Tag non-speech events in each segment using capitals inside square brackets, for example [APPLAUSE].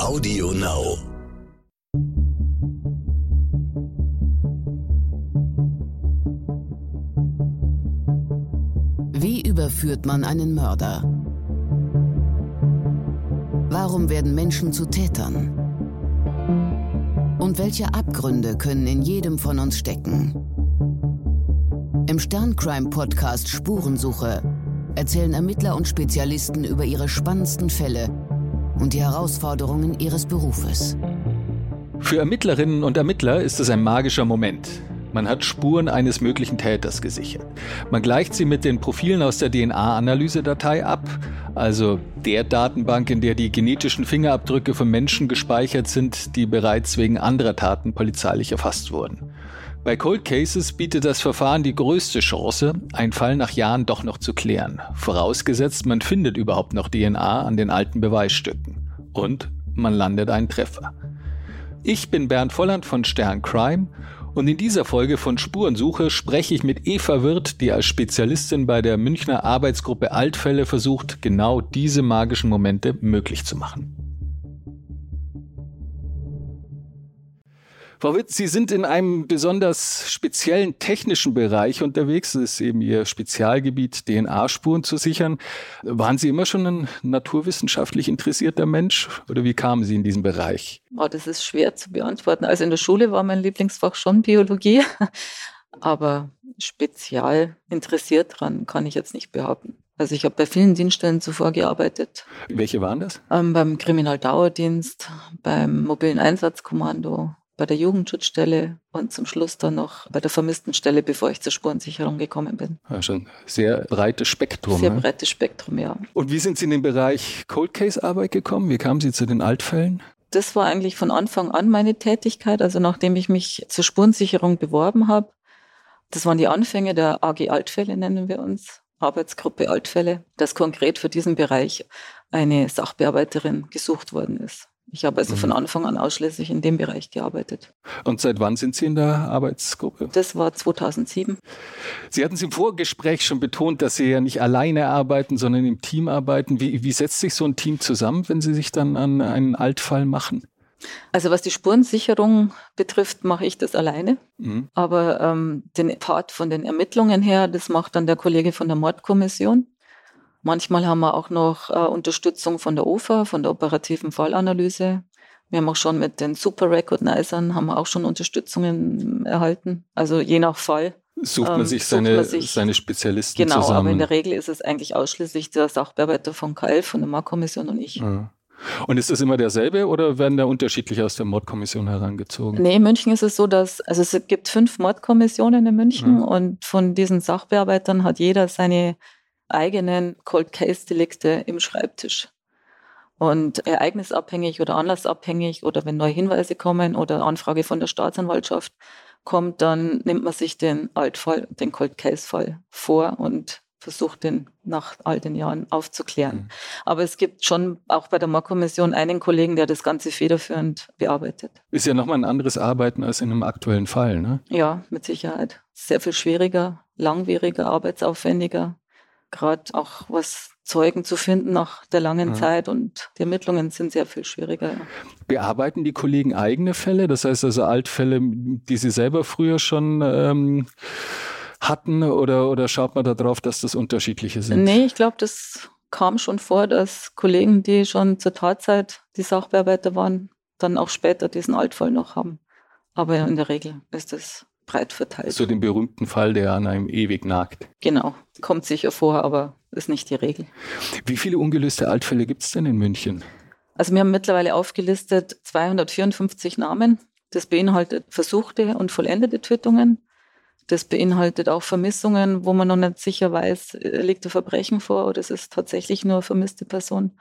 Audio Now. Wie überführt man einen Mörder? Warum werden Menschen zu Tätern? Und welche Abgründe können in jedem von uns stecken? Im Sterncrime-Podcast Spurensuche erzählen Ermittler und Spezialisten über ihre spannendsten Fälle und die Herausforderungen ihres Berufes. Für Ermittlerinnen und Ermittler ist es ein magischer Moment. Man hat Spuren eines möglichen Täters gesichert. Man gleicht sie mit den Profilen aus der DNA-Analysedatei ab, also der Datenbank, in der die genetischen Fingerabdrücke von Menschen gespeichert sind, die bereits wegen anderer Taten polizeilich erfasst wurden. Bei Cold Cases bietet das Verfahren die größte Chance, einen Fall nach Jahren doch noch zu klären. Vorausgesetzt, man findet überhaupt noch DNA an den alten Beweisstücken. Und man landet einen Treffer. Ich bin Bernd Volland von Stern Crime und in dieser Folge von Spurensuche spreche ich mit Eva Wirth, die als Spezialistin bei der Münchner Arbeitsgruppe Altfälle versucht, genau diese magischen Momente möglich zu machen. Frau Witt, Sie sind in einem besonders speziellen technischen Bereich unterwegs. Das ist eben Ihr Spezialgebiet, DNA-Spuren zu sichern. Waren Sie immer schon ein naturwissenschaftlich interessierter Mensch oder wie kamen Sie in diesen Bereich? Oh, das ist schwer zu beantworten. Also in der Schule war mein Lieblingsfach schon Biologie, [LAUGHS] aber spezial interessiert dran kann ich jetzt nicht behaupten. Also ich habe bei vielen Dienststellen zuvor gearbeitet. Welche waren das? Ähm, beim Kriminaldauerdienst, beim mobilen Einsatzkommando, bei der Jugendschutzstelle und zum Schluss dann noch bei der Vermisstenstelle, bevor ich zur Spurensicherung gekommen bin. Ja, schon sehr breites Spektrum. Sehr ne? breites Spektrum, ja. Und wie sind Sie in den Bereich Cold Case Arbeit gekommen? Wie kamen Sie zu den Altfällen? Das war eigentlich von Anfang an meine Tätigkeit. Also nachdem ich mich zur Spurensicherung beworben habe, das waren die Anfänge der AG Altfälle, nennen wir uns, Arbeitsgruppe Altfälle, dass konkret für diesen Bereich eine Sachbearbeiterin gesucht worden ist. Ich habe also von Anfang an ausschließlich in dem Bereich gearbeitet. Und seit wann sind Sie in der Arbeitsgruppe? Das war 2007. Sie hatten es im Vorgespräch schon betont, dass Sie ja nicht alleine arbeiten, sondern im Team arbeiten. Wie, wie setzt sich so ein Team zusammen, wenn Sie sich dann an einen Altfall machen? Also was die Spurensicherung betrifft, mache ich das alleine. Mhm. Aber ähm, den Part von den Ermittlungen her, das macht dann der Kollege von der Mordkommission. Manchmal haben wir auch noch äh, Unterstützung von der OFA, von der operativen Fallanalyse. Wir haben auch schon mit den Super Recognizern haben wir auch schon Unterstützungen erhalten. Also je nach Fall. Sucht man ähm, sich, sucht seine, man sich seine Spezialisten genau, zusammen. Genau, aber in der Regel ist es eigentlich ausschließlich der Sachbearbeiter von KL, von der Mordkommission und ich. Ja. Und ist das immer derselbe oder werden da unterschiedlich aus der Mordkommission herangezogen? Nee, in München ist es so, dass also es gibt fünf Mordkommissionen in München ja. und von diesen Sachbearbeitern hat jeder seine eigenen Cold Case Delikte im Schreibtisch. Und ereignisabhängig oder anlassabhängig oder wenn neue Hinweise kommen oder Anfrage von der Staatsanwaltschaft kommt, dann nimmt man sich den Altfall, den Cold Case Fall vor und versucht den nach all den Jahren aufzuklären. Mhm. Aber es gibt schon auch bei der Mordkommission einen Kollegen, der das Ganze federführend bearbeitet. Ist ja nochmal ein anderes Arbeiten als in einem aktuellen Fall, ne? Ja, mit Sicherheit. Sehr viel schwieriger, langwieriger, arbeitsaufwendiger gerade auch was Zeugen zu finden nach der langen ja. Zeit und die Ermittlungen sind sehr viel schwieriger. Bearbeiten die Kollegen eigene Fälle? Das heißt also Altfälle, die sie selber früher schon ähm, hatten oder, oder schaut man darauf, dass das unterschiedliche sind? Nee, ich glaube, das kam schon vor, dass Kollegen, die schon zur Tatzeit die Sachbearbeiter waren, dann auch später diesen Altfall noch haben. Aber in der Regel ist es breit verteilt. So den berühmten Fall, der an einem ewig nagt. Genau, kommt sicher vor, aber ist nicht die Regel. Wie viele ungelöste Altfälle gibt es denn in München? Also wir haben mittlerweile aufgelistet 254 Namen. Das beinhaltet versuchte und vollendete Tötungen. Das beinhaltet auch Vermissungen, wo man noch nicht sicher weiß, liegt ein Verbrechen vor oder ist es tatsächlich nur eine vermisste Person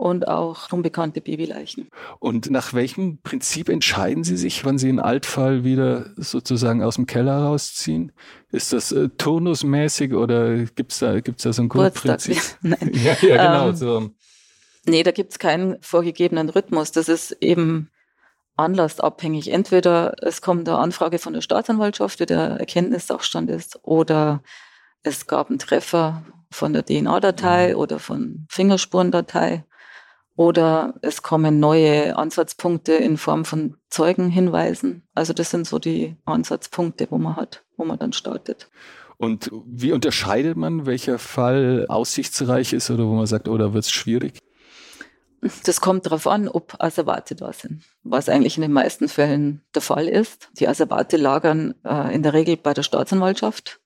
und auch unbekannte Babyleichen. Und nach welchem Prinzip entscheiden Sie sich, wann Sie einen Altfall wieder sozusagen aus dem Keller rausziehen? Ist das äh, turnusmäßig oder gibt es da, gibt's da so ein Grundprinzip? [LAUGHS] Nein. ja, ja, genau. Ähm, so. Nee, da gibt es keinen vorgegebenen Rhythmus. Das ist eben anlassabhängig. Entweder es kommt eine Anfrage von der Staatsanwaltschaft, wie der Erkenntnissachstand ist, oder es gab einen Treffer von der DNA-Datei mhm. oder von Fingerspurendatei Oder es kommen neue Ansatzpunkte in Form von Zeugenhinweisen. Also das sind so die Ansatzpunkte, wo man hat, wo man dann startet. Und wie unterscheidet man, welcher Fall aussichtsreich ist oder wo man sagt, oder oh, wird es schwierig? Das kommt darauf an, ob Asservate da sind, was eigentlich in den meisten Fällen der Fall ist. Die Asservate lagern äh, in der Regel bei der Staatsanwaltschaft.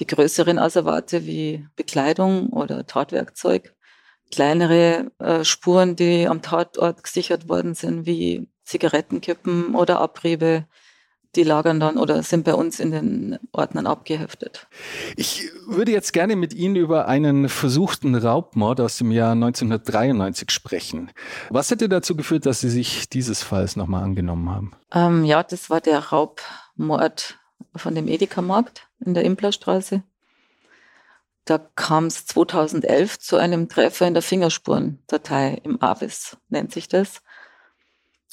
Die größeren Asservate wie Bekleidung oder Tatwerkzeug, kleinere äh, Spuren, die am Tatort gesichert worden sind, wie Zigarettenkippen oder Abriebe, die lagern dann oder sind bei uns in den Ordnern abgeheftet. Ich würde jetzt gerne mit Ihnen über einen versuchten Raubmord aus dem Jahr 1993 sprechen. Was hätte dazu geführt, dass Sie sich dieses Falls nochmal angenommen haben? Ähm, ja, das war der Raubmord von dem Edeka-Markt in der Implerstraße. Da kam es 2011 zu einem Treffer in der Fingerspurendatei im AVIS, nennt sich das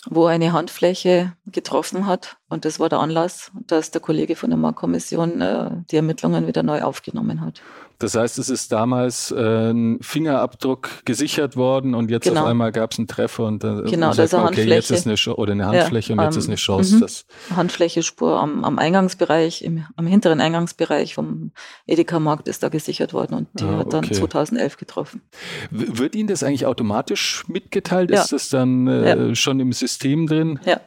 wo eine Handfläche getroffen hat. Und das war der Anlass, dass der Kollege von der Marktkommission äh, die Ermittlungen wieder neu aufgenommen hat. Das heißt, es ist damals äh, ein Fingerabdruck gesichert worden und jetzt genau. auf einmal gab es einen Treffer und dann genau, das ist eine okay, jetzt ist eine oder eine Handfläche ja, und jetzt ähm, ist eine Chance. Mhm. Das Handfläche, Spur am, am Eingangsbereich, im, am hinteren Eingangsbereich vom Edeka-Markt ist da gesichert worden und die ah, hat dann 2011 getroffen. W wird Ihnen das eigentlich automatisch mitgeteilt? Ja. Ist das dann äh, ja. schon im System drin? Ja.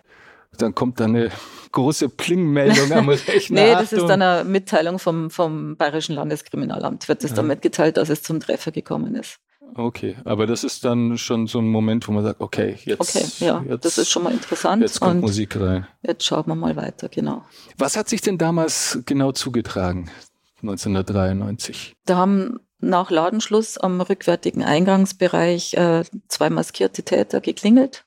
Dann kommt da eine [LAUGHS] große Pling-Meldung am [LAUGHS] Rechner. nee, das ist dann eine Mitteilung vom, vom Bayerischen Landeskriminalamt. Wird es ja. dann mitgeteilt, dass es zum Treffer gekommen ist. Okay, aber das ist dann schon so ein Moment, wo man sagt, okay, jetzt. Okay, ja, jetzt, das ist schon mal interessant. Jetzt kommt Musik rein. Jetzt schauen wir mal weiter, genau. Was hat sich denn damals genau zugetragen, 1993? Da haben nach Ladenschluss am rückwärtigen Eingangsbereich äh, zwei maskierte Täter geklingelt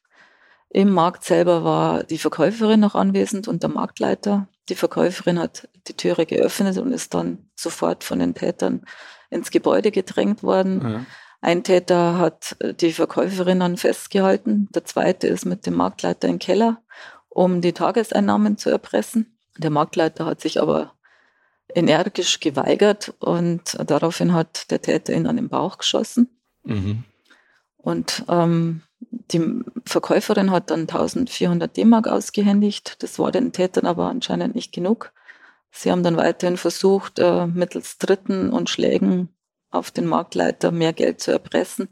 im Markt selber war die Verkäuferin noch anwesend und der Marktleiter. Die Verkäuferin hat die Türe geöffnet und ist dann sofort von den Tätern ins Gebäude gedrängt worden. Ja. Ein Täter hat die Verkäuferin dann festgehalten. Der zweite ist mit dem Marktleiter im Keller, um die Tageseinnahmen zu erpressen. Der Marktleiter hat sich aber energisch geweigert und daraufhin hat der Täter ihn an den Bauch geschossen. Mhm. Und ähm, die Verkäuferin hat dann 1400 D-Mark ausgehändigt. Das war den Tätern aber anscheinend nicht genug. Sie haben dann weiterhin versucht, äh, mittels Dritten und Schlägen auf den Marktleiter mehr Geld zu erpressen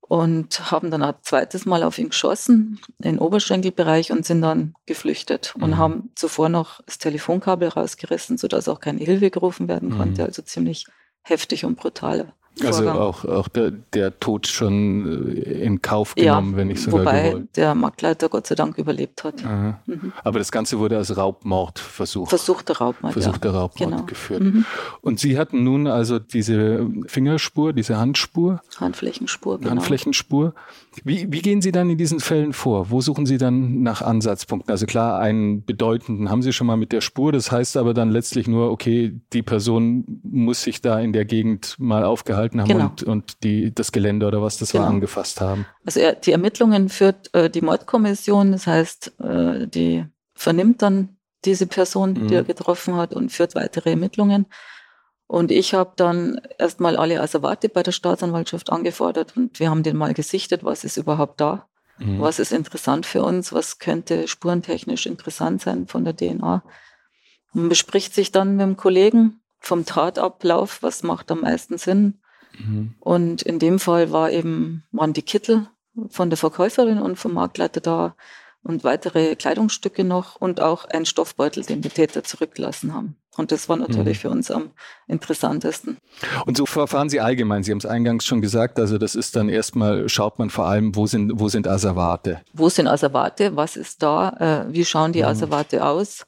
und haben dann ein zweites Mal auf ihn geschossen, in den Oberschenkelbereich und sind dann geflüchtet und mhm. haben zuvor noch das Telefonkabel rausgerissen, sodass auch keine Hilfe gerufen werden konnte. Mhm. Also ziemlich heftig und brutal. Also auch, auch der, der Tod schon äh, in Kauf genommen, ja, wenn nicht sogar wobei gewollt. der Marktleiter Gott sei Dank überlebt hat. Mhm. Aber das Ganze wurde als Raubmord versucht. Versuchter Raubmord. Versuchter ja. Raubmord genau. geführt. Mhm. Und Sie hatten nun also diese Fingerspur, diese Handspur. Handflächenspur, genau. Handflächenspur. Wie, wie gehen Sie dann in diesen Fällen vor? Wo suchen Sie dann nach Ansatzpunkten? Also klar, einen bedeutenden haben Sie schon mal mit der Spur. Das heißt aber dann letztlich nur, okay, die Person muss sich da in der Gegend mal aufgehalten haben genau. und, und die, das Gelände oder was das genau. war angefasst haben. Also die Ermittlungen führt äh, die Mordkommission. Das heißt, äh, die vernimmt dann diese Person, die mhm. er getroffen hat und führt weitere Ermittlungen. Und ich habe dann erstmal alle Asservate bei der Staatsanwaltschaft angefordert und wir haben den mal gesichtet, was ist überhaupt da, mhm. was ist interessant für uns, was könnte spurentechnisch interessant sein von der DNA. Man bespricht sich dann mit dem Kollegen vom Tatablauf, was macht am meisten Sinn. Mhm. Und in dem Fall war eben, waren die Kittel von der Verkäuferin und vom Marktleiter da und weitere Kleidungsstücke noch und auch ein Stoffbeutel, den die Täter zurückgelassen haben. Und das war natürlich mhm. für uns am interessantesten. Und so verfahren Sie allgemein. Sie haben es eingangs schon gesagt. Also das ist dann erstmal, schaut man vor allem, wo sind, wo sind Asservate? Wo sind Asservate? Was ist da? Äh, wie schauen die mhm. Asservate aus?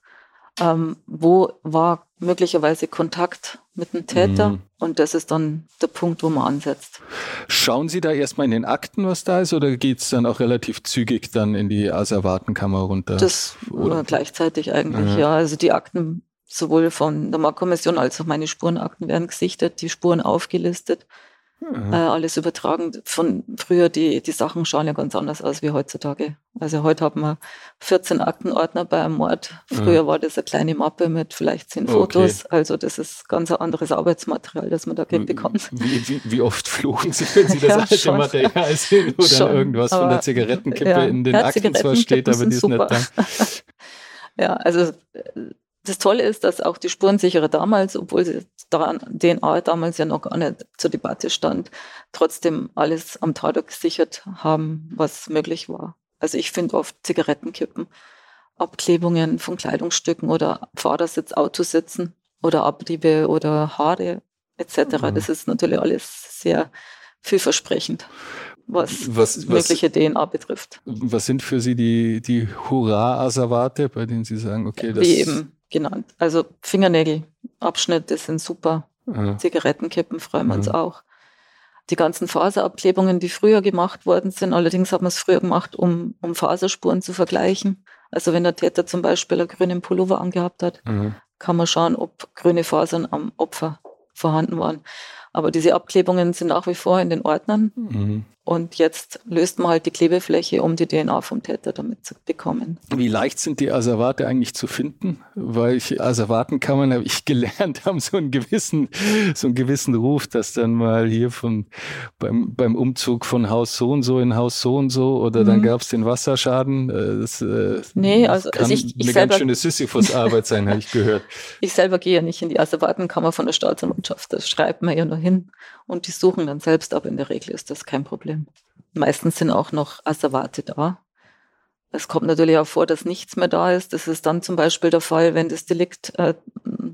Ähm, wo war möglicherweise Kontakt mit dem Täter? Mhm. Und das ist dann der Punkt, wo man ansetzt. Schauen Sie da erstmal in den Akten, was da ist, oder geht es dann auch relativ zügig dann in die Asservatenkammer runter? Das oder gleichzeitig eigentlich, ja. ja. Also die Akten sowohl von der Marktkommission als auch meine Spurenakten werden gesichtet, die Spuren aufgelistet, mhm. äh, alles übertragen. Von früher, die, die Sachen schauen ja ganz anders aus wie heutzutage. Also heute haben wir 14 Aktenordner bei einem Mord. Früher mhm. war das eine kleine Mappe mit vielleicht zehn Fotos. Okay. Also das ist ganz ein anderes Arbeitsmaterial, das man da bekommt. Wie, wie, wie, oft flogen Sie, wenn Sie [LAUGHS] das ja, alte schon. Material sehen oder schon. irgendwas von der Zigarettenkippe ja, in den Akten zwar steht, aber die ist nicht da. [LAUGHS] ja, also das Tolle ist, dass auch die Spurensicherer damals, obwohl sie daran, DNA damals ja noch gar nicht zur Debatte stand, trotzdem alles am Tatort gesichert haben, was möglich war. Also ich finde oft Zigarettenkippen, Abklebungen von Kleidungsstücken oder Fahrersitz, Autositzen oder Abriebe oder Haare etc. Mhm. Das ist natürlich alles sehr vielversprechend was, was mögliche was, DNA betrifft. Was sind für Sie die, die Hurra-Asservate, bei denen Sie sagen, okay, das... Wie eben genannt. Also Fingernägelabschnitte sind super. Ja. Zigarettenkippen freuen wir uns auch. Die ganzen Faserabklebungen, die früher gemacht worden sind, allerdings hat man es früher gemacht, um, um Faserspuren zu vergleichen. Also wenn der Täter zum Beispiel einen grünen Pullover angehabt hat, ja. kann man schauen, ob grüne Fasern am Opfer vorhanden waren. Aber diese Abklebungen sind nach wie vor in den Ordnern. Mhm. Und jetzt löst man halt die Klebefläche, um die DNA vom Täter damit zu bekommen. Wie leicht sind die Asservate eigentlich zu finden? Weil ich, Asservaten kann man, habe ich gelernt, haben so einen gewissen, so einen gewissen Ruf, dass dann mal hier von, beim, beim Umzug von Haus so und so in Haus so und so oder mhm. dann gab es den Wasserschaden. Äh, das, äh, nee, also, kann also ich, ich eine selber, ganz schöne Sisyphus-Arbeit sein, habe ich gehört. [LAUGHS] Ich selber gehe ja nicht in die Asservatenkammer von der Staatsanwaltschaft. Das schreibt man ja nur hin und die suchen dann selbst, aber in der Regel ist das kein Problem. Meistens sind auch noch Asservate da. Es kommt natürlich auch vor, dass nichts mehr da ist. Das ist dann zum Beispiel der Fall, wenn das Delikt äh,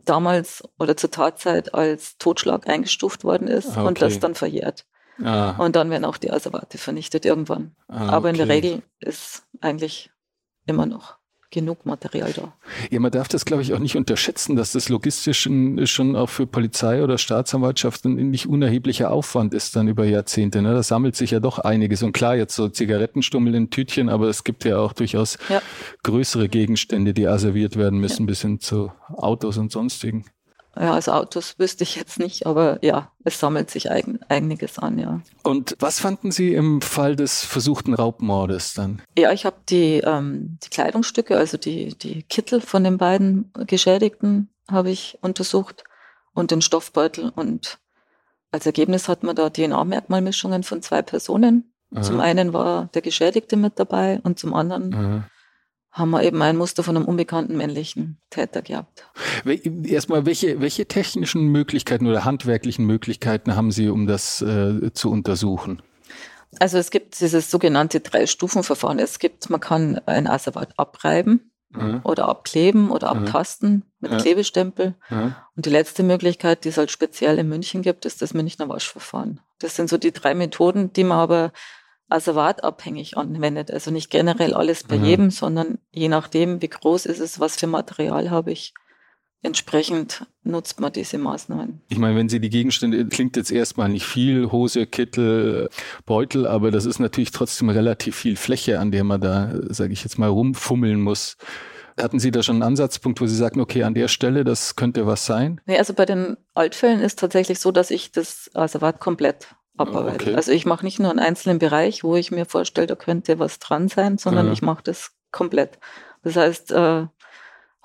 damals oder zur Tatzeit als Totschlag eingestuft worden ist okay. und das dann verjährt. Ah. Und dann werden auch die Asservate vernichtet irgendwann. Ah, Aber in der Regel ist eigentlich immer noch genug Material da. Ja, man darf das, glaube ich, auch nicht unterschätzen, dass das logistisch schon auch für Polizei oder Staatsanwaltschaften ein nicht unerheblicher Aufwand ist dann über Jahrzehnte. Ne? Da sammelt sich ja doch einiges. Und klar, jetzt so Zigarettenstummel in Tütchen, aber es gibt ja auch durchaus ja. größere Gegenstände, die asserviert werden müssen, ja. bis hin zu Autos und sonstigen. Ja, also Autos wüsste ich jetzt nicht, aber ja, es sammelt sich eigen, einiges an, ja. Und was fanden Sie im Fall des versuchten Raubmordes dann? Ja, ich habe die, ähm, die Kleidungsstücke, also die, die Kittel von den beiden Geschädigten habe ich untersucht und den Stoffbeutel. Und als Ergebnis hat man da DNA-Merkmalmischungen von zwei Personen. Aha. Zum einen war der Geschädigte mit dabei und zum anderen Aha haben wir eben ein Muster von einem unbekannten männlichen Täter gehabt. Erstmal, welche, welche technischen Möglichkeiten oder handwerklichen Möglichkeiten haben Sie, um das äh, zu untersuchen? Also es gibt dieses sogenannte Drei-Stufen-Verfahren. Es gibt, man kann ein Asservat abreiben mhm. oder abkleben oder mhm. abtasten mit ja. Klebestempel. Mhm. Und die letzte Möglichkeit, die es halt speziell in München gibt, ist das Münchner Waschverfahren. Das sind so die drei Methoden, die man aber asservatabhängig anwendet. Also nicht generell alles bei mhm. jedem, sondern je nachdem, wie groß ist es, was für Material habe ich. Entsprechend nutzt man diese Maßnahmen. Ich meine, wenn Sie die Gegenstände, klingt jetzt erstmal nicht viel, Hose, Kittel, Beutel, aber das ist natürlich trotzdem relativ viel Fläche, an der man da, sage ich jetzt mal, rumfummeln muss. Hatten Sie da schon einen Ansatzpunkt, wo Sie sagen, okay, an der Stelle, das könnte was sein? Nee, also bei den Altfällen ist tatsächlich so, dass ich das Asservat komplett abarbeiten. Okay. Also ich mache nicht nur einen einzelnen Bereich, wo ich mir vorstelle, da könnte was dran sein, sondern ja. ich mache das komplett. Das heißt, äh,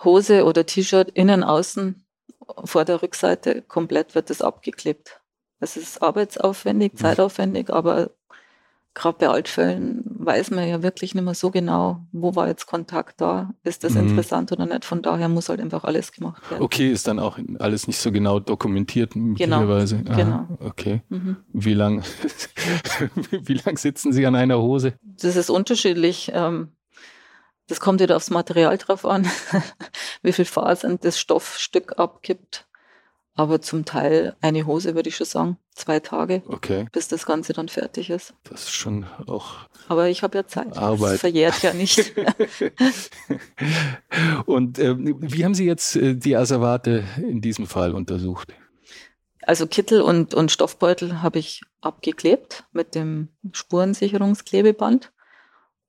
Hose oder T-Shirt innen, außen, vor der Rückseite, komplett wird das abgeklebt. Es ist arbeitsaufwendig, zeitaufwendig, aber gerade bei Altfällen weiß man ja wirklich nicht mehr so genau, wo war jetzt Kontakt da, ist das mhm. interessant oder nicht. Von daher muss halt einfach alles gemacht werden. Okay, ist dann auch alles nicht so genau dokumentiert genau, möglicherweise. Genau. genau. Okay. Mhm. Wie lang, [LAUGHS] wie lang sitzen Sie an einer Hose? Das ist unterschiedlich. Ähm, das kommt wieder aufs Material drauf an, [LAUGHS] wie viel Fasern das Stoffstück abgibt. Aber zum Teil eine Hose würde ich schon sagen, zwei Tage, okay. bis das Ganze dann fertig ist. Das ist schon auch. Aber ich habe ja Zeit. Arbeit. Das verjährt ja nicht. [LAUGHS] Und äh, wie haben Sie jetzt äh, die Asservate in diesem Fall untersucht? Also Kittel und, und Stoffbeutel habe ich abgeklebt mit dem Spurensicherungsklebeband.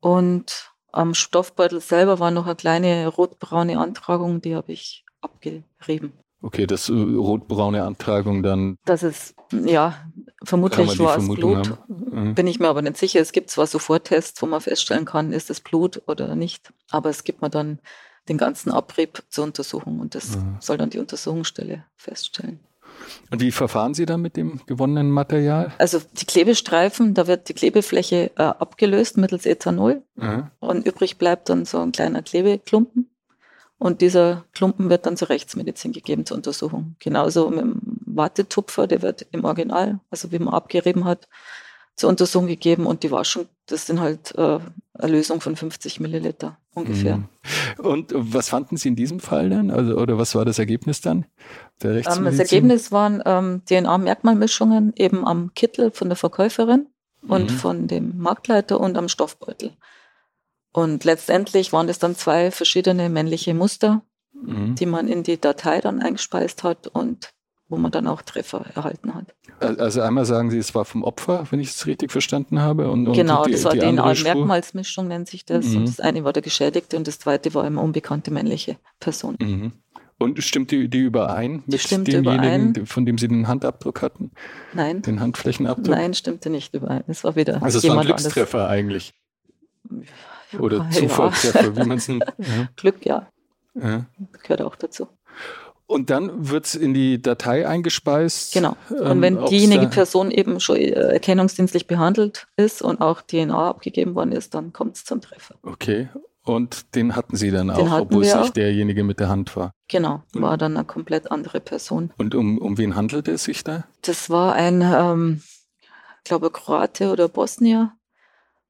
Und am Stoffbeutel selber war noch eine kleine rotbraune Antragung, die habe ich abgerieben. Okay, das äh, rotbraune Antragung dann. Das ist, ja, vermutlich war es Blut. Mhm. Bin ich mir aber nicht sicher. Es gibt zwar so Vortests, wo man feststellen kann, ist es Blut oder nicht. Aber es gibt mir dann den ganzen Abrieb zur Untersuchung und das mhm. soll dann die Untersuchungsstelle feststellen. Und wie verfahren Sie dann mit dem gewonnenen Material? Also die Klebestreifen, da wird die Klebefläche äh, abgelöst mittels Ethanol mhm. und übrig bleibt dann so ein kleiner Klebeklumpen. Und dieser Klumpen wird dann zur Rechtsmedizin gegeben zur Untersuchung. Genauso mit dem Wattetupfer, der wird im Original, also wie man abgerieben hat, zur Untersuchung gegeben und die Waschung, das sind halt äh, eine Lösung von 50 Milliliter ungefähr. Mhm. Und was fanden Sie in diesem Fall dann? Also, oder was war das Ergebnis dann? Der ähm, das Ergebnis waren ähm, DNA-Merkmalmischungen eben am Kittel von der Verkäuferin und mhm. von dem Marktleiter und am Stoffbeutel. Und letztendlich waren das dann zwei verschiedene männliche Muster, mhm. die man in die Datei dann eingespeist hat und wo man dann auch Treffer erhalten hat. Also einmal sagen Sie, es war vom Opfer, wenn ich es richtig verstanden habe. Und, und genau, die, das war die DNA-Merkmalsmischung, nennt sich das. Mhm. Und das eine war der Geschädigte und das zweite war eine unbekannte männliche Person. Mhm. Und stimmt die, die überein mit stimmte demjenigen, überein. von dem Sie den Handabdruck hatten? Nein. Den Handflächenabdruck? Nein, stimmte nicht überein. Es war wieder. Also es war ein Glückstreffer anders. eigentlich. Oder ja. Zufallstreffer, wie man es [LAUGHS] nennt. Ja. Glück, ja. ja. Gehört auch dazu. Und dann wird es in die Datei eingespeist. Genau. Und ähm, wenn diejenige Person eben schon äh, erkennungsdienstlich behandelt ist und auch DNA abgegeben worden ist, dann kommt es zum Treffer. Okay. Und den hatten Sie dann den auch, obwohl es nicht derjenige mit der Hand war. Genau, war dann eine komplett andere Person. Und um, um wen handelte es sich da? Das war ein, ähm, ich glaube, Kroate oder Bosnier,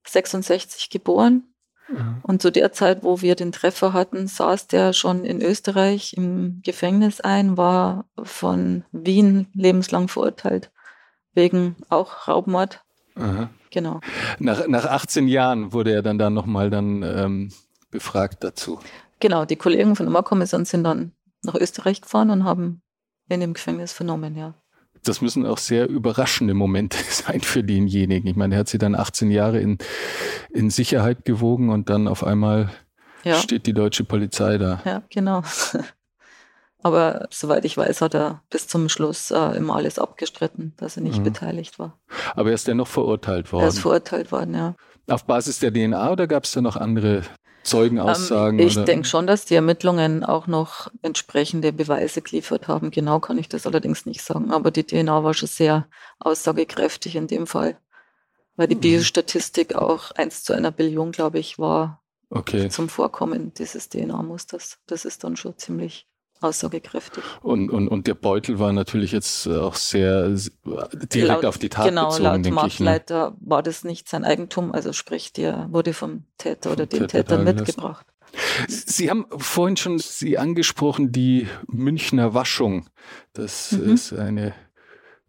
66 geboren, Mhm. Und zu der Zeit, wo wir den Treffer hatten, saß der schon in Österreich im Gefängnis ein, war von Wien lebenslang verurteilt, wegen auch Raubmord. Aha. Genau. Nach, nach 18 Jahren wurde er dann da nochmal dann ähm, befragt dazu. Genau, die Kollegen von der Mordkommission sind dann nach Österreich gefahren und haben ihn im Gefängnis vernommen, ja das müssen auch sehr überraschende Momente [LAUGHS] sein für denjenigen. Ich meine, er hat sie dann 18 Jahre in, in Sicherheit gewogen und dann auf einmal ja. steht die deutsche Polizei da. Ja, genau. [LAUGHS] Aber soweit ich weiß, hat er bis zum Schluss äh, immer alles abgestritten, dass er nicht mhm. beteiligt war. Aber er ist dennoch verurteilt worden. Er ist verurteilt worden, ja. Auf Basis der DNA oder gab es da noch andere Zeugenaussagen? Ähm, ich denke schon, dass die Ermittlungen auch noch entsprechende Beweise geliefert haben. Genau kann ich das allerdings nicht sagen. Aber die DNA war schon sehr aussagekräftig in dem Fall. Weil die mhm. Biostatistik auch eins zu einer Billion, glaube ich, war okay. zum Vorkommen dieses DNA-Musters. Das ist dann schon ziemlich aussagekräftig. Und, und, und der Beutel war natürlich jetzt auch sehr direkt laut, auf die Tat genau, bezogen, laut denke Marktleiter ich, ne? war das nicht sein Eigentum, also sprich, der wurde vom Täter oder den Täter, Täter mitgebracht. Sie haben vorhin schon Sie angesprochen, die Münchner Waschung. Das mhm. ist eine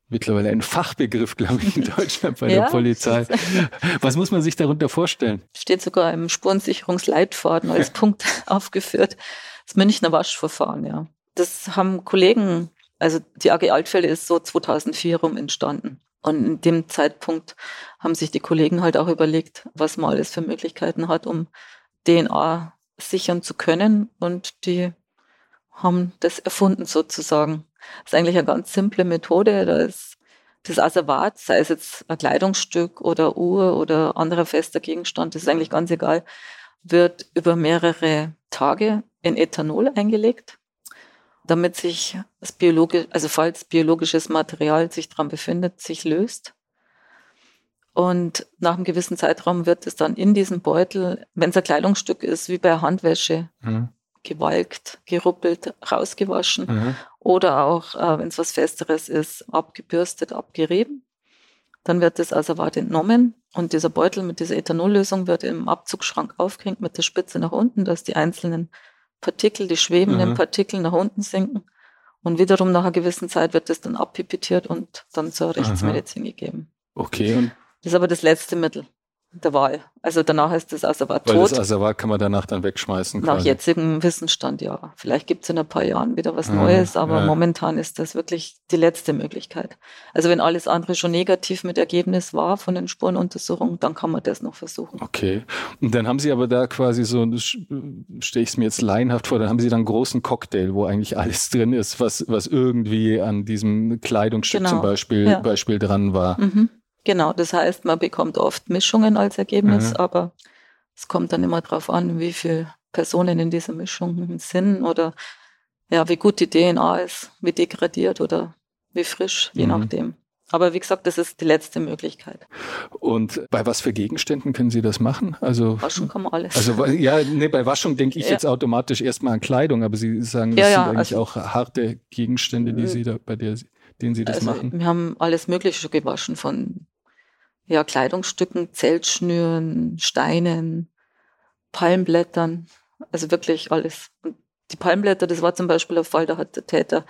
mittlerweile ein Fachbegriff, glaube ich, in [LAUGHS] Deutschland bei ja, der Polizei. [LAUGHS] Was muss man sich darunter vorstellen? Steht sogar im Spurensicherungsleitfaden als Punkt [LAUGHS] aufgeführt. Das Münchner Waschverfahren, ja. Das haben Kollegen, also die AG Altfälle ist so 2004 rum entstanden. Und in dem Zeitpunkt haben sich die Kollegen halt auch überlegt, was man alles für Möglichkeiten hat, um DNA sichern zu können. Und die haben das erfunden sozusagen. Das ist eigentlich eine ganz simple Methode. Da ist das Asservat, sei es jetzt ein Kleidungsstück oder Uhr oder anderer fester Gegenstand, das ist eigentlich ganz egal, wird über mehrere Tage in Ethanol eingelegt, damit sich das biologische, also falls biologisches Material sich dran befindet, sich löst. Und nach einem gewissen Zeitraum wird es dann in diesem Beutel, wenn es ein Kleidungsstück ist, wie bei Handwäsche, mhm. gewalkt, geruppelt, rausgewaschen. Mhm. Oder auch, äh, wenn es was Festeres ist, abgebürstet, abgerieben. Dann wird das Asservat entnommen und dieser Beutel mit dieser Ethanollösung wird im Abzugsschrank aufgehängt mit der Spitze nach unten, dass die einzelnen Partikel, die schwebenden mhm. Partikel nach unten sinken. Und wiederum nach einer gewissen Zeit wird das dann abpipettiert und dann zur Rechtsmedizin Aha. gegeben. Okay. Das ist aber das letzte Mittel. Der Wahl. Also danach ist das Asservat tot. Weil das Asservat kann man danach dann wegschmeißen. Nach quasi. jetzigem Wissensstand ja. Vielleicht gibt es in ein paar Jahren wieder was Neues, aber ja. momentan ist das wirklich die letzte Möglichkeit. Also wenn alles andere schon negativ mit Ergebnis war von den Spurenuntersuchungen, dann kann man das noch versuchen. Okay. Und dann haben Sie aber da quasi so, stehe ich es mir jetzt laienhaft vor, dann haben Sie dann einen großen Cocktail, wo eigentlich alles [LAUGHS] drin ist, was, was irgendwie an diesem Kleidungsstück genau. zum Beispiel, ja. Beispiel dran war. Mhm. Genau, das heißt, man bekommt oft Mischungen als Ergebnis, mhm. aber es kommt dann immer darauf an, wie viele Personen in dieser Mischung sind oder ja, wie gut die DNA ist, wie degradiert oder wie frisch, je mhm. nachdem. Aber wie gesagt, das ist die letzte Möglichkeit. Und bei was für Gegenständen können Sie das machen? Also Waschen kann man alles. Also ja, nee, bei Waschung denke ich ja. jetzt automatisch erstmal an Kleidung, aber Sie sagen, das ja, ja, sind eigentlich also, auch harte Gegenstände, die Sie da, bei der, denen Sie das also machen. Wir haben alles Mögliche gewaschen, von ja, Kleidungsstücken, Zeltschnüren, Steinen, Palmblättern, also wirklich alles. Und die Palmblätter, das war zum Beispiel der Fall, da hat der Täter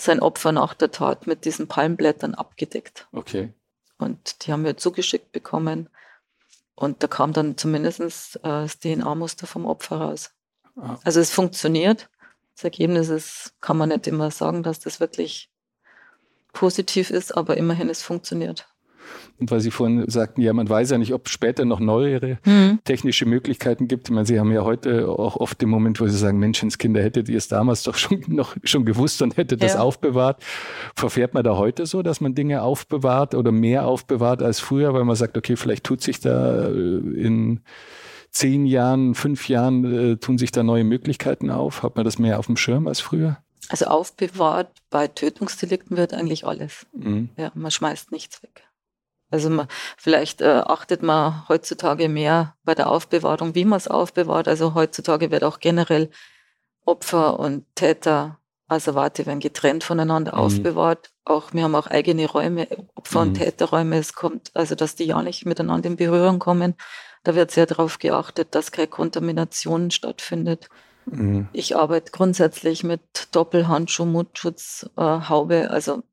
sein Opfer nach der Tat mit diesen Palmblättern abgedeckt. Okay. Und die haben wir zugeschickt bekommen. Und da kam dann zumindest äh, das DNA-Muster vom Opfer raus. Ah. Also es funktioniert. Das Ergebnis ist, kann man nicht immer sagen, dass das wirklich positiv ist, aber immerhin es funktioniert. Und weil Sie vorhin sagten, ja, man weiß ja nicht, ob es später noch neuere mhm. technische Möglichkeiten gibt. Ich meine, Sie haben ja heute auch oft den Moment, wo Sie sagen, Menschenskinder, hättet ihr es damals doch schon [LAUGHS] noch schon gewusst und hättet das ja. aufbewahrt. Verfährt man da heute so, dass man Dinge aufbewahrt oder mehr aufbewahrt als früher, weil man sagt, okay, vielleicht tut sich da äh, in zehn Jahren, fünf Jahren, äh, tun sich da neue Möglichkeiten auf? Hat man das mehr auf dem Schirm als früher? Also aufbewahrt bei Tötungsdelikten wird eigentlich alles. Mhm. Ja, man schmeißt nichts weg. Also man, vielleicht äh, achtet man heutzutage mehr bei der Aufbewahrung, wie man es aufbewahrt. Also heutzutage wird auch generell Opfer und Täter, also warte, werden getrennt voneinander mhm. aufbewahrt. Auch wir haben auch eigene Räume, Opfer- mhm. und Täterräume. Es kommt, also dass die ja nicht miteinander in Berührung kommen. Da wird sehr darauf geachtet, dass keine Kontamination stattfindet. Mhm. Ich arbeite grundsätzlich mit Doppelhandschuh, Mundschutz, äh, Haube. Also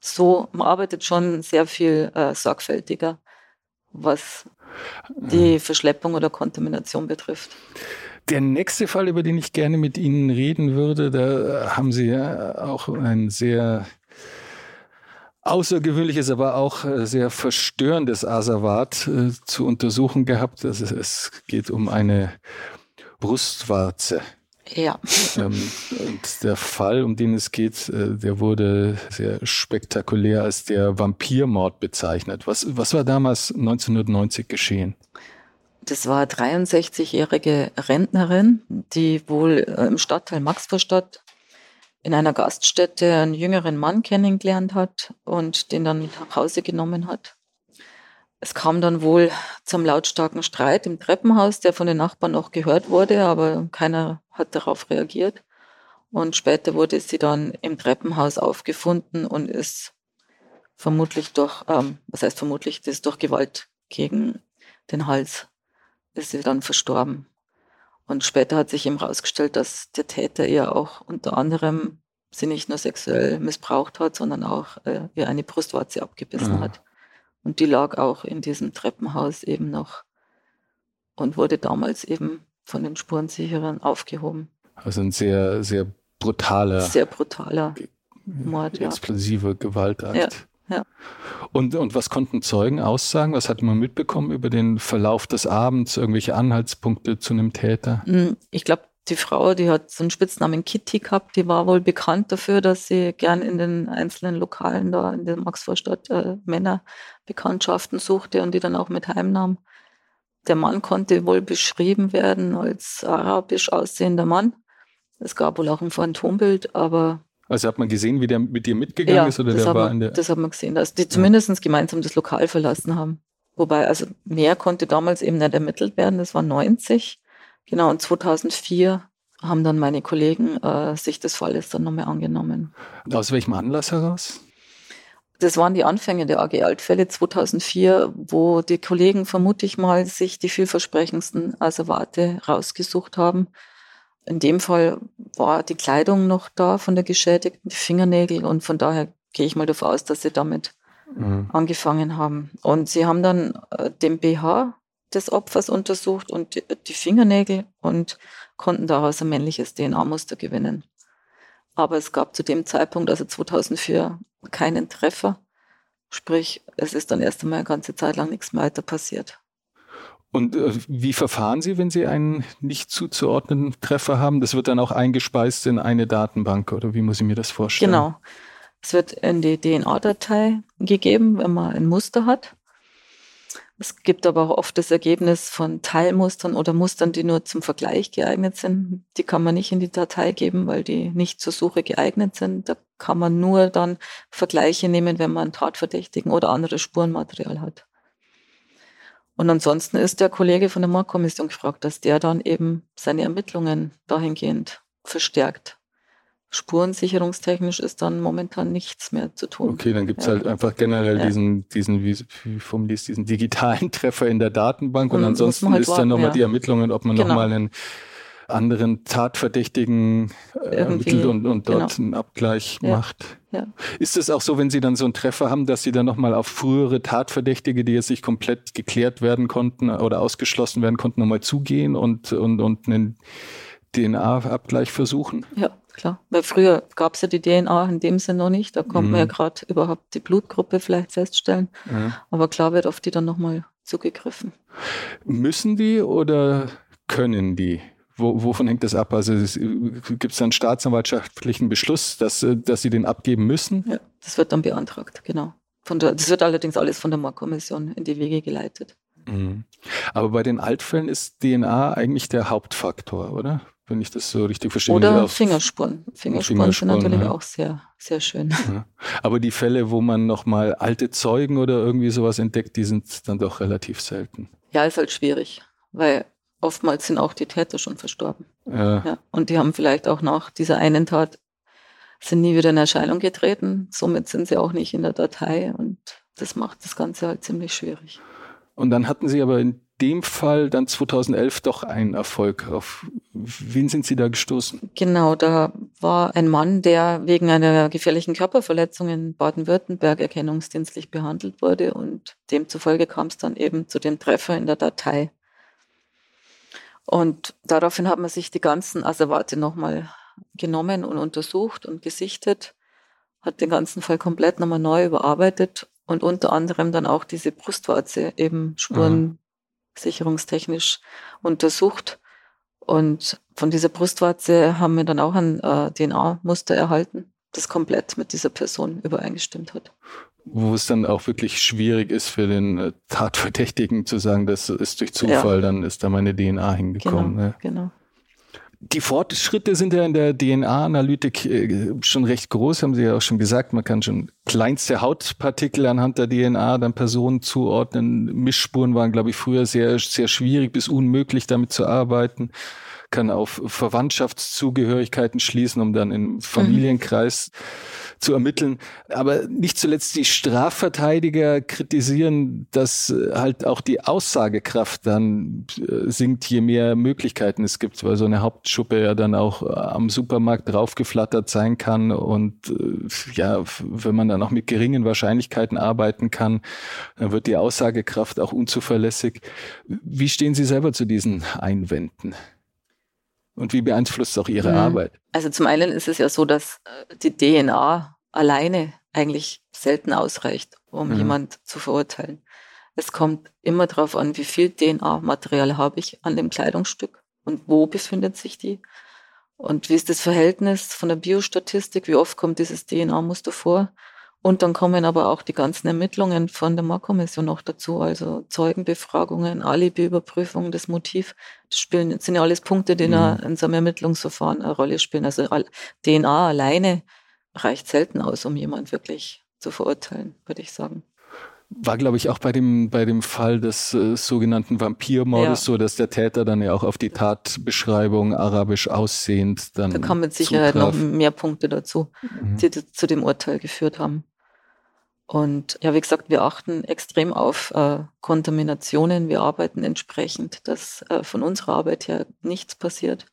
so, man arbeitet schon sehr viel äh, sorgfältiger, was die Verschleppung oder Kontamination betrifft. Der nächste Fall, über den ich gerne mit Ihnen reden würde, da haben Sie ja auch ein sehr außergewöhnliches, aber auch äh, sehr verstörendes Asservat äh, zu untersuchen gehabt. Also es geht um eine Brustwarze. Ja. Ähm, der Fall, um den es geht, äh, der wurde sehr spektakulär als der Vampirmord bezeichnet. Was, was war damals 1990 geschehen? Das war 63-jährige Rentnerin, die wohl äh, im Stadtteil Maxvorstadt in einer Gaststätte einen jüngeren Mann kennengelernt hat und den dann nach Hause genommen hat. Es kam dann wohl zum lautstarken Streit im Treppenhaus, der von den Nachbarn noch gehört wurde, aber keiner hat darauf reagiert. Und später wurde sie dann im Treppenhaus aufgefunden und ist vermutlich durch, ähm, was heißt vermutlich, das ist durch Gewalt gegen den Hals, ist sie dann verstorben. Und später hat sich eben herausgestellt, dass der Täter ihr auch unter anderem sie nicht nur sexuell missbraucht hat, sondern auch äh, ihr eine Brustwarze abgebissen mhm. hat. Und die lag auch in diesem Treppenhaus eben noch und wurde damals eben von den Spurensicherern aufgehoben. Also ein sehr, sehr brutaler. Sehr brutaler Mord, Explosive ja. Gewaltakt. Ja, ja. Und, und was konnten Zeugen aussagen? Was hat man mitbekommen über den Verlauf des Abends? Irgendwelche Anhaltspunkte zu einem Täter? Hm, ich glaube, die Frau, die hat so einen Spitznamen Kitty gehabt, die war wohl bekannt dafür, dass sie gern in den einzelnen Lokalen da in der Maxvorstadt äh, Männerbekanntschaften suchte und die dann auch mit heimnahm. Der Mann konnte wohl beschrieben werden als arabisch aussehender Mann. Es gab wohl auch ein Phantombild, aber. Also hat man gesehen, wie der mit dir mitgegangen ja, ist oder der war man, in der. Das hat man gesehen, dass die zumindest ja. gemeinsam das Lokal verlassen haben. Wobei, also mehr konnte damals eben nicht ermittelt werden, das war 90. Genau, und 2004 haben dann meine Kollegen äh, sich des Falles dann nochmal angenommen. Aus welchem Anlass heraus? Das waren die Anfänge der AG Altfälle 2004, wo die Kollegen vermute ich mal sich die vielversprechendsten Asservate rausgesucht haben. In dem Fall war die Kleidung noch da von der Geschädigten, die Fingernägel und von daher gehe ich mal davon aus, dass sie damit mhm. angefangen haben. Und sie haben dann äh, den BH des Opfers untersucht und die, Fingernägel und konnten daraus ein männliches DNA-Muster gewinnen. Aber es gab zu dem Zeitpunkt, also 2004, keinen Treffer. Sprich, es ist dann erst einmal eine ganze Zeit lang nichts mehr weiter passiert. Und äh, wie verfahren Sie, wenn Sie einen nicht zuzuordnenden Treffer haben? Das wird dann auch eingespeist in eine Datenbank oder wie muss ich mir das vorstellen? Genau. Es wird in die DNA-Datei gegeben, wenn man ein Muster hat. Es gibt aber auch oft das Ergebnis von Teilmustern oder Mustern, die nur zum Vergleich geeignet sind. Die kann man nicht in die Datei geben, weil die nicht zur Suche geeignet sind. Da kann man nur dann Vergleiche nehmen, wenn man Tatverdächtigen oder anderes Spurenmaterial hat. Und ansonsten ist der Kollege von der Mordkommission gefragt, dass der dann eben seine Ermittlungen dahingehend verstärkt spurensicherungstechnisch ist dann momentan nichts mehr zu tun. Okay, dann gibt es ja. halt einfach generell ja. diesen, diesen, wie, wie formuliert diesen digitalen [LAUGHS] Treffer in der Datenbank und, und ansonsten halt ist dann nochmal ja. die Ermittlungen, ob man genau. nochmal einen anderen Tatverdächtigen äh, ermittelt und, und dort genau. einen Abgleich ja. macht. Ja. Ist es auch so, wenn Sie dann so einen Treffer haben, dass Sie dann nochmal auf frühere Tatverdächtige, die jetzt nicht komplett geklärt werden konnten oder ausgeschlossen werden konnten, nochmal zugehen und, und, und einen DNA-Abgleich versuchen? Ja, klar. Weil früher gab es ja die DNA in dem Sinne noch nicht. Da konnte mhm. man ja mhm. gerade überhaupt die Blutgruppe vielleicht feststellen. Ja. Aber klar wird auf die dann nochmal zugegriffen. Müssen die oder können die? Wo, wovon hängt das ab? Also gibt es da einen staatsanwaltschaftlichen Beschluss, dass, dass sie den abgeben müssen? Ja, das wird dann beantragt, genau. Der, das wird allerdings alles von der Mordkommission in die Wege geleitet. Mhm. Aber bei den Altfällen ist DNA eigentlich der Hauptfaktor, oder? Wenn ich das so richtig verstehe. Oder Fingerspuren. Fingerspuren. Fingerspuren. sind natürlich ja. auch sehr, sehr schön. Ja. Aber die Fälle, wo man nochmal alte Zeugen oder irgendwie sowas entdeckt, die sind dann doch relativ selten. Ja, ist halt schwierig, weil oftmals sind auch die Täter schon verstorben. Ja. ja. Und die haben vielleicht auch nach dieser einen Tat sind nie wieder in Erscheinung getreten. Somit sind sie auch nicht in der Datei und das macht das Ganze halt ziemlich schwierig. Und dann hatten sie aber in dem Fall dann 2011 doch einen Erfolg. Auf wen sind Sie da gestoßen? Genau, da war ein Mann, der wegen einer gefährlichen Körperverletzung in Baden-Württemberg erkennungsdienstlich behandelt wurde und demzufolge kam es dann eben zu dem Treffer in der Datei. Und daraufhin hat man sich die ganzen Asservate nochmal genommen und untersucht und gesichtet, hat den ganzen Fall komplett nochmal neu überarbeitet und unter anderem dann auch diese Brustwarze eben Spuren sicherungstechnisch untersucht. Und von dieser Brustwarze haben wir dann auch ein äh, DNA-Muster erhalten, das komplett mit dieser Person übereingestimmt hat. Wo es dann auch wirklich schwierig ist für den äh, Tatverdächtigen zu sagen, das ist durch Zufall, ja. dann ist da meine DNA hingekommen. Genau, ne? genau. Die Fortschritte sind ja in der DNA-Analytik äh, schon recht groß, haben Sie ja auch schon gesagt. Man kann schon kleinste Hautpartikel anhand der DNA dann Personen zuordnen. Mischspuren waren, glaube ich, früher sehr, sehr schwierig bis unmöglich damit zu arbeiten kann auf Verwandtschaftszugehörigkeiten schließen, um dann im Familienkreis mhm. zu ermitteln. Aber nicht zuletzt die Strafverteidiger kritisieren, dass äh, halt auch die Aussagekraft dann äh, sinkt, je mehr Möglichkeiten es gibt, weil so eine Hauptschuppe ja dann auch äh, am Supermarkt draufgeflattert sein kann und ja, wenn man dann auch mit geringen Wahrscheinlichkeiten arbeiten kann, dann wird die Aussagekraft auch unzuverlässig. Wie stehen Sie selber zu diesen Einwänden? Und wie beeinflusst es auch Ihre mhm. Arbeit? Also zum einen ist es ja so, dass äh, die DNA alleine eigentlich selten ausreicht, um mhm. jemand zu verurteilen. Es kommt immer darauf an, wie viel DNA-Material habe ich an dem Kleidungsstück und wo befindet sich die und wie ist das Verhältnis von der Biostatistik, wie oft kommt dieses DNA-Muster vor und dann kommen aber auch die ganzen Ermittlungen von der Mordkommission noch dazu, also Zeugenbefragungen, Alibi-Überprüfung, das Motiv. Das spielen, das sind ja alles Punkte, die mhm. in so einem Ermittlungsverfahren eine Rolle spielen. Also DNA alleine reicht selten aus, um jemand wirklich zu verurteilen, würde ich sagen. War, glaube ich, auch bei dem, bei dem Fall des äh, sogenannten Vampirmordes ja. so, dass der Täter dann ja auch auf die Tatbeschreibung arabisch aussehend dann. Da kommen mit Sicherheit zutraf. noch mehr Punkte dazu, mhm. die zu dem Urteil geführt haben. Und ja, wie gesagt, wir achten extrem auf äh, Kontaminationen. Wir arbeiten entsprechend, dass äh, von unserer Arbeit her nichts passiert,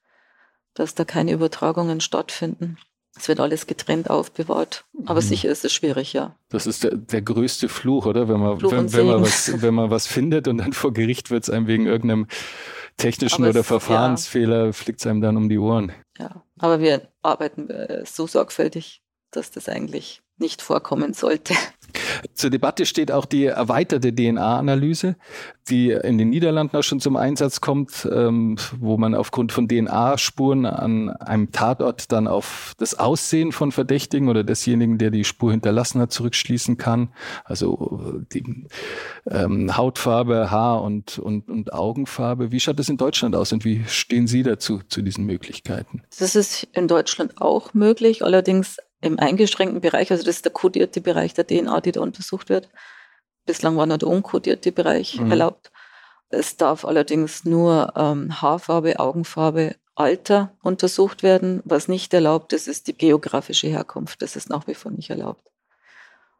dass da keine Übertragungen stattfinden. Es wird alles getrennt aufbewahrt. Aber mhm. sicher ist es schwierig, ja. Das ist der, der größte Fluch, oder? Wenn man, wenn, wenn, man was, wenn man was findet und dann [LAUGHS] vor Gericht wird es einem wegen irgendeinem technischen aber oder es, Verfahrensfehler, ja. fliegt es einem dann um die Ohren. Ja, aber wir arbeiten äh, so sorgfältig, dass das eigentlich nicht vorkommen sollte. Zur Debatte steht auch die erweiterte DNA-Analyse, die in den Niederlanden auch schon zum Einsatz kommt, ähm, wo man aufgrund von DNA-Spuren an einem Tatort dann auf das Aussehen von Verdächtigen oder desjenigen, der die Spur hinterlassen hat, zurückschließen kann. Also die ähm, Hautfarbe, Haar und, und, und Augenfarbe. Wie schaut das in Deutschland aus und wie stehen Sie dazu, zu diesen Möglichkeiten? Das ist in Deutschland auch möglich, allerdings im eingeschränkten Bereich, also das ist der kodierte Bereich der DNA, die da untersucht wird. Bislang war nur der unkodierte Bereich mhm. erlaubt. Es darf allerdings nur ähm, Haarfarbe, Augenfarbe, Alter untersucht werden. Was nicht erlaubt ist, ist die geografische Herkunft. Das ist nach wie vor nicht erlaubt.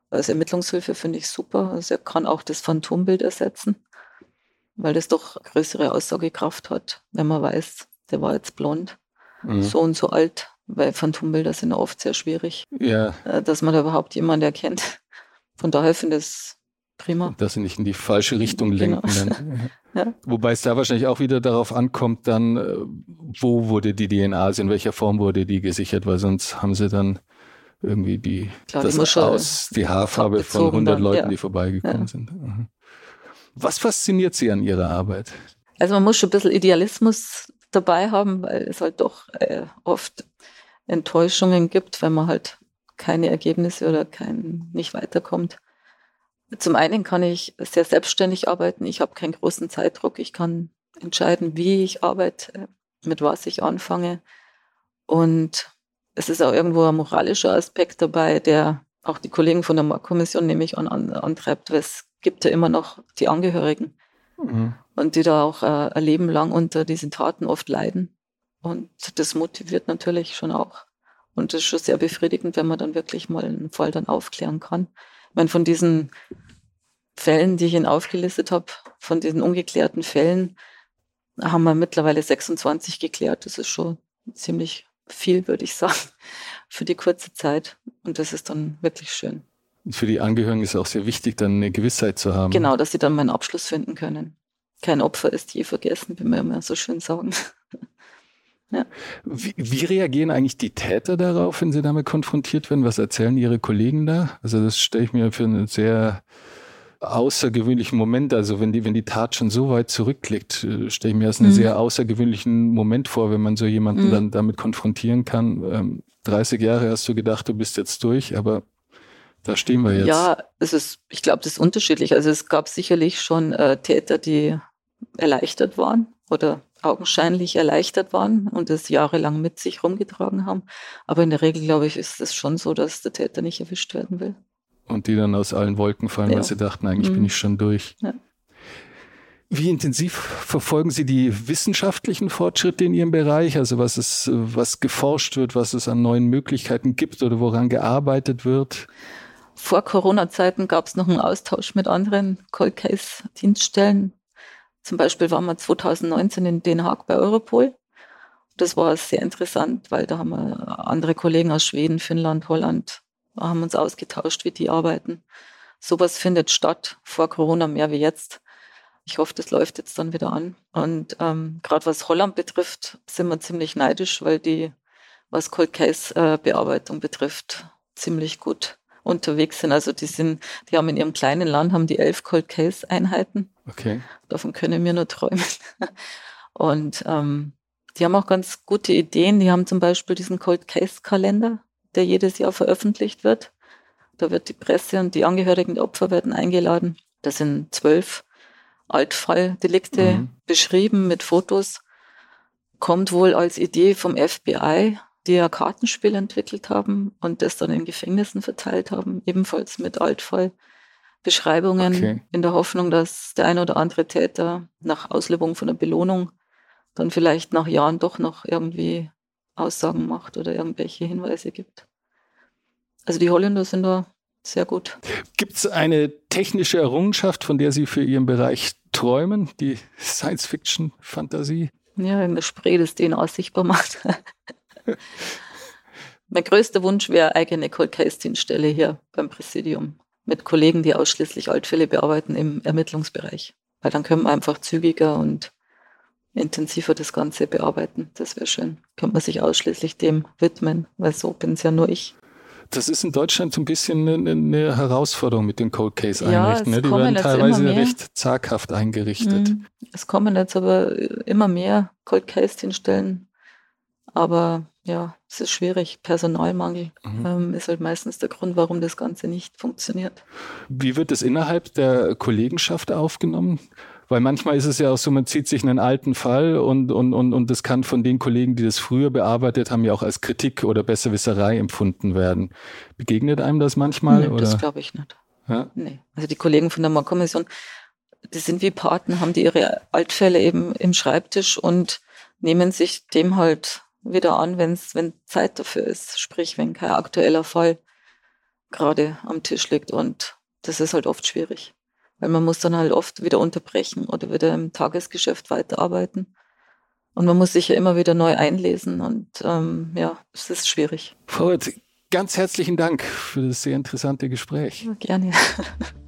Als Ermittlungshilfe finde ich super. Also er kann auch das Phantombild ersetzen, weil das doch größere Aussagekraft hat, wenn man weiß, der war jetzt blond, mhm. so und so alt, weil Phantombilder sind oft sehr schwierig, ja. Äh, dass man da überhaupt jemanden erkennt. Von daher finde ich es prima. Dass sie nicht in die falsche Richtung genau. lenken. Dann. [LAUGHS] ja. [LAUGHS] Wobei es da wahrscheinlich auch wieder darauf ankommt, dann, äh, wo wurde die DNA, also in welcher Form wurde die gesichert, weil sonst haben sie dann irgendwie die, Klar, das die aus, die Haarfarbe von 100 dann, Leuten, ja. die vorbeigekommen ja. sind. Mhm. Was fasziniert Sie an Ihrer Arbeit? Also man muss schon ein bisschen Idealismus dabei haben, weil es halt doch äh, oft Enttäuschungen gibt, wenn man halt keine Ergebnisse oder kein, nicht weiterkommt. Zum einen kann ich sehr selbstständig arbeiten. Ich habe keinen großen Zeitdruck. Ich kann entscheiden, wie ich arbeite, mit was ich anfange. Und es ist auch irgendwo ein moralischer Aspekt dabei, der auch die Kollegen von der Mordkommission nämlich an, an, antreibt, weil es gibt ja immer noch die Angehörigen mhm. und die da auch äh, ein Leben lang unter diesen Taten oft leiden. Und das motiviert natürlich schon auch. Und das ist schon sehr befriedigend, wenn man dann wirklich mal einen Fall dann aufklären kann. Ich meine, von diesen Fällen, die ich Ihnen aufgelistet habe, von diesen ungeklärten Fällen, haben wir mittlerweile 26 geklärt. Das ist schon ziemlich viel, würde ich sagen, [LAUGHS] für die kurze Zeit. Und das ist dann wirklich schön. Und für die Angehörigen ist es auch sehr wichtig, dann eine Gewissheit zu haben. Genau, dass sie dann meinen Abschluss finden können. Kein Opfer ist je vergessen, wie wir immer so schön sagen. Ja. Wie, wie, reagieren eigentlich die Täter darauf, wenn sie damit konfrontiert werden? Was erzählen ihre Kollegen da? Also das stelle ich mir für einen sehr außergewöhnlichen Moment, also wenn die, wenn die Tat schon so weit zurückliegt, äh, stelle ich mir das einen mhm. sehr außergewöhnlichen Moment vor, wenn man so jemanden mhm. dann damit konfrontieren kann. Ähm, 30 Jahre hast du gedacht, du bist jetzt durch, aber da stehen wir jetzt. Ja, es ist, ich glaube, das ist unterschiedlich. Also es gab sicherlich schon äh, Täter, die erleichtert waren oder augenscheinlich erleichtert waren und es jahrelang mit sich rumgetragen haben. Aber in der Regel, glaube ich, ist es schon so, dass der Täter nicht erwischt werden will. Und die dann aus allen Wolken fallen, ja. weil sie dachten, eigentlich mhm. bin ich schon durch. Ja. Wie intensiv verfolgen Sie die wissenschaftlichen Fortschritte in Ihrem Bereich? Also was ist, was geforscht wird, was es an neuen Möglichkeiten gibt oder woran gearbeitet wird? Vor Corona-Zeiten gab es noch einen Austausch mit anderen Cold Case-Dienststellen. Zum Beispiel waren wir 2019 in Den Haag bei Europol. Das war sehr interessant, weil da haben wir andere Kollegen aus Schweden, Finnland, Holland, haben uns ausgetauscht, wie die arbeiten. Sowas findet statt, vor Corona mehr wie jetzt. Ich hoffe, das läuft jetzt dann wieder an. Und ähm, gerade was Holland betrifft, sind wir ziemlich neidisch, weil die, was Cold Case äh, betrifft, ziemlich gut unterwegs sind. Also die sind, die haben in ihrem kleinen Land haben die elf Cold Case Einheiten. Okay. Davon können wir nur träumen. [LAUGHS] Und ähm, die haben auch ganz gute Ideen. Die haben zum Beispiel diesen Cold Case Kalender, der jedes Jahr veröffentlicht wird. Da wird die Presse und die Angehörigen der Opfer werden eingeladen. Da sind zwölf Altfalldelikte mhm. beschrieben mit Fotos. Kommt wohl als Idee vom FBI die ja Kartenspiel entwickelt haben und das dann in Gefängnissen verteilt haben, ebenfalls mit Altfallbeschreibungen, okay. in der Hoffnung, dass der ein oder andere Täter nach Auslebung von der Belohnung dann vielleicht nach Jahren doch noch irgendwie Aussagen macht oder irgendwelche Hinweise gibt. Also die Holländer sind da sehr gut. Gibt es eine technische Errungenschaft, von der Sie für Ihren Bereich träumen, die Science-Fiction-Fantasie? Ja, eine Spray, das DNA sichtbar macht. [LAUGHS] [LAUGHS] Mein größter Wunsch wäre eigene Cold Case Dienststelle hier beim Präsidium mit Kollegen, die ausschließlich Altfälle bearbeiten im Ermittlungsbereich. Weil dann können wir einfach zügiger und intensiver das Ganze bearbeiten. Das wäre schön. Könnte man sich ausschließlich dem widmen, weil so bin es ja nur ich. Das ist in Deutschland so ein bisschen eine, eine Herausforderung mit den Cold Case einrichten. Ja, ne? Die werden teilweise recht zaghaft eingerichtet. Mhm. Es kommen jetzt aber immer mehr Cold Case hinstellen. Aber ja, es ist schwierig. Personalmangel mhm. ähm, ist halt meistens der Grund, warum das Ganze nicht funktioniert. Wie wird es innerhalb der Kollegenschaft aufgenommen? Weil manchmal ist es ja auch so, man zieht sich einen alten Fall und, und, und, und das kann von den Kollegen, die das früher bearbeitet haben, ja auch als Kritik oder Besserwisserei empfunden werden. Begegnet einem das manchmal? Nee, oder? das glaube ich nicht. Ja? Nee. Also die Kollegen von der Mordkommission, die sind wie Paten, haben die ihre Altfälle eben im Schreibtisch und nehmen sich dem halt wieder an, wenn's, wenn Zeit dafür ist. Sprich, wenn kein aktueller Fall gerade am Tisch liegt. Und das ist halt oft schwierig. Weil man muss dann halt oft wieder unterbrechen oder wieder im Tagesgeschäft weiterarbeiten. Und man muss sich ja immer wieder neu einlesen und ähm, ja, es ist schwierig. Frau Witt, ganz herzlichen Dank für das sehr interessante Gespräch. Gerne. [LAUGHS]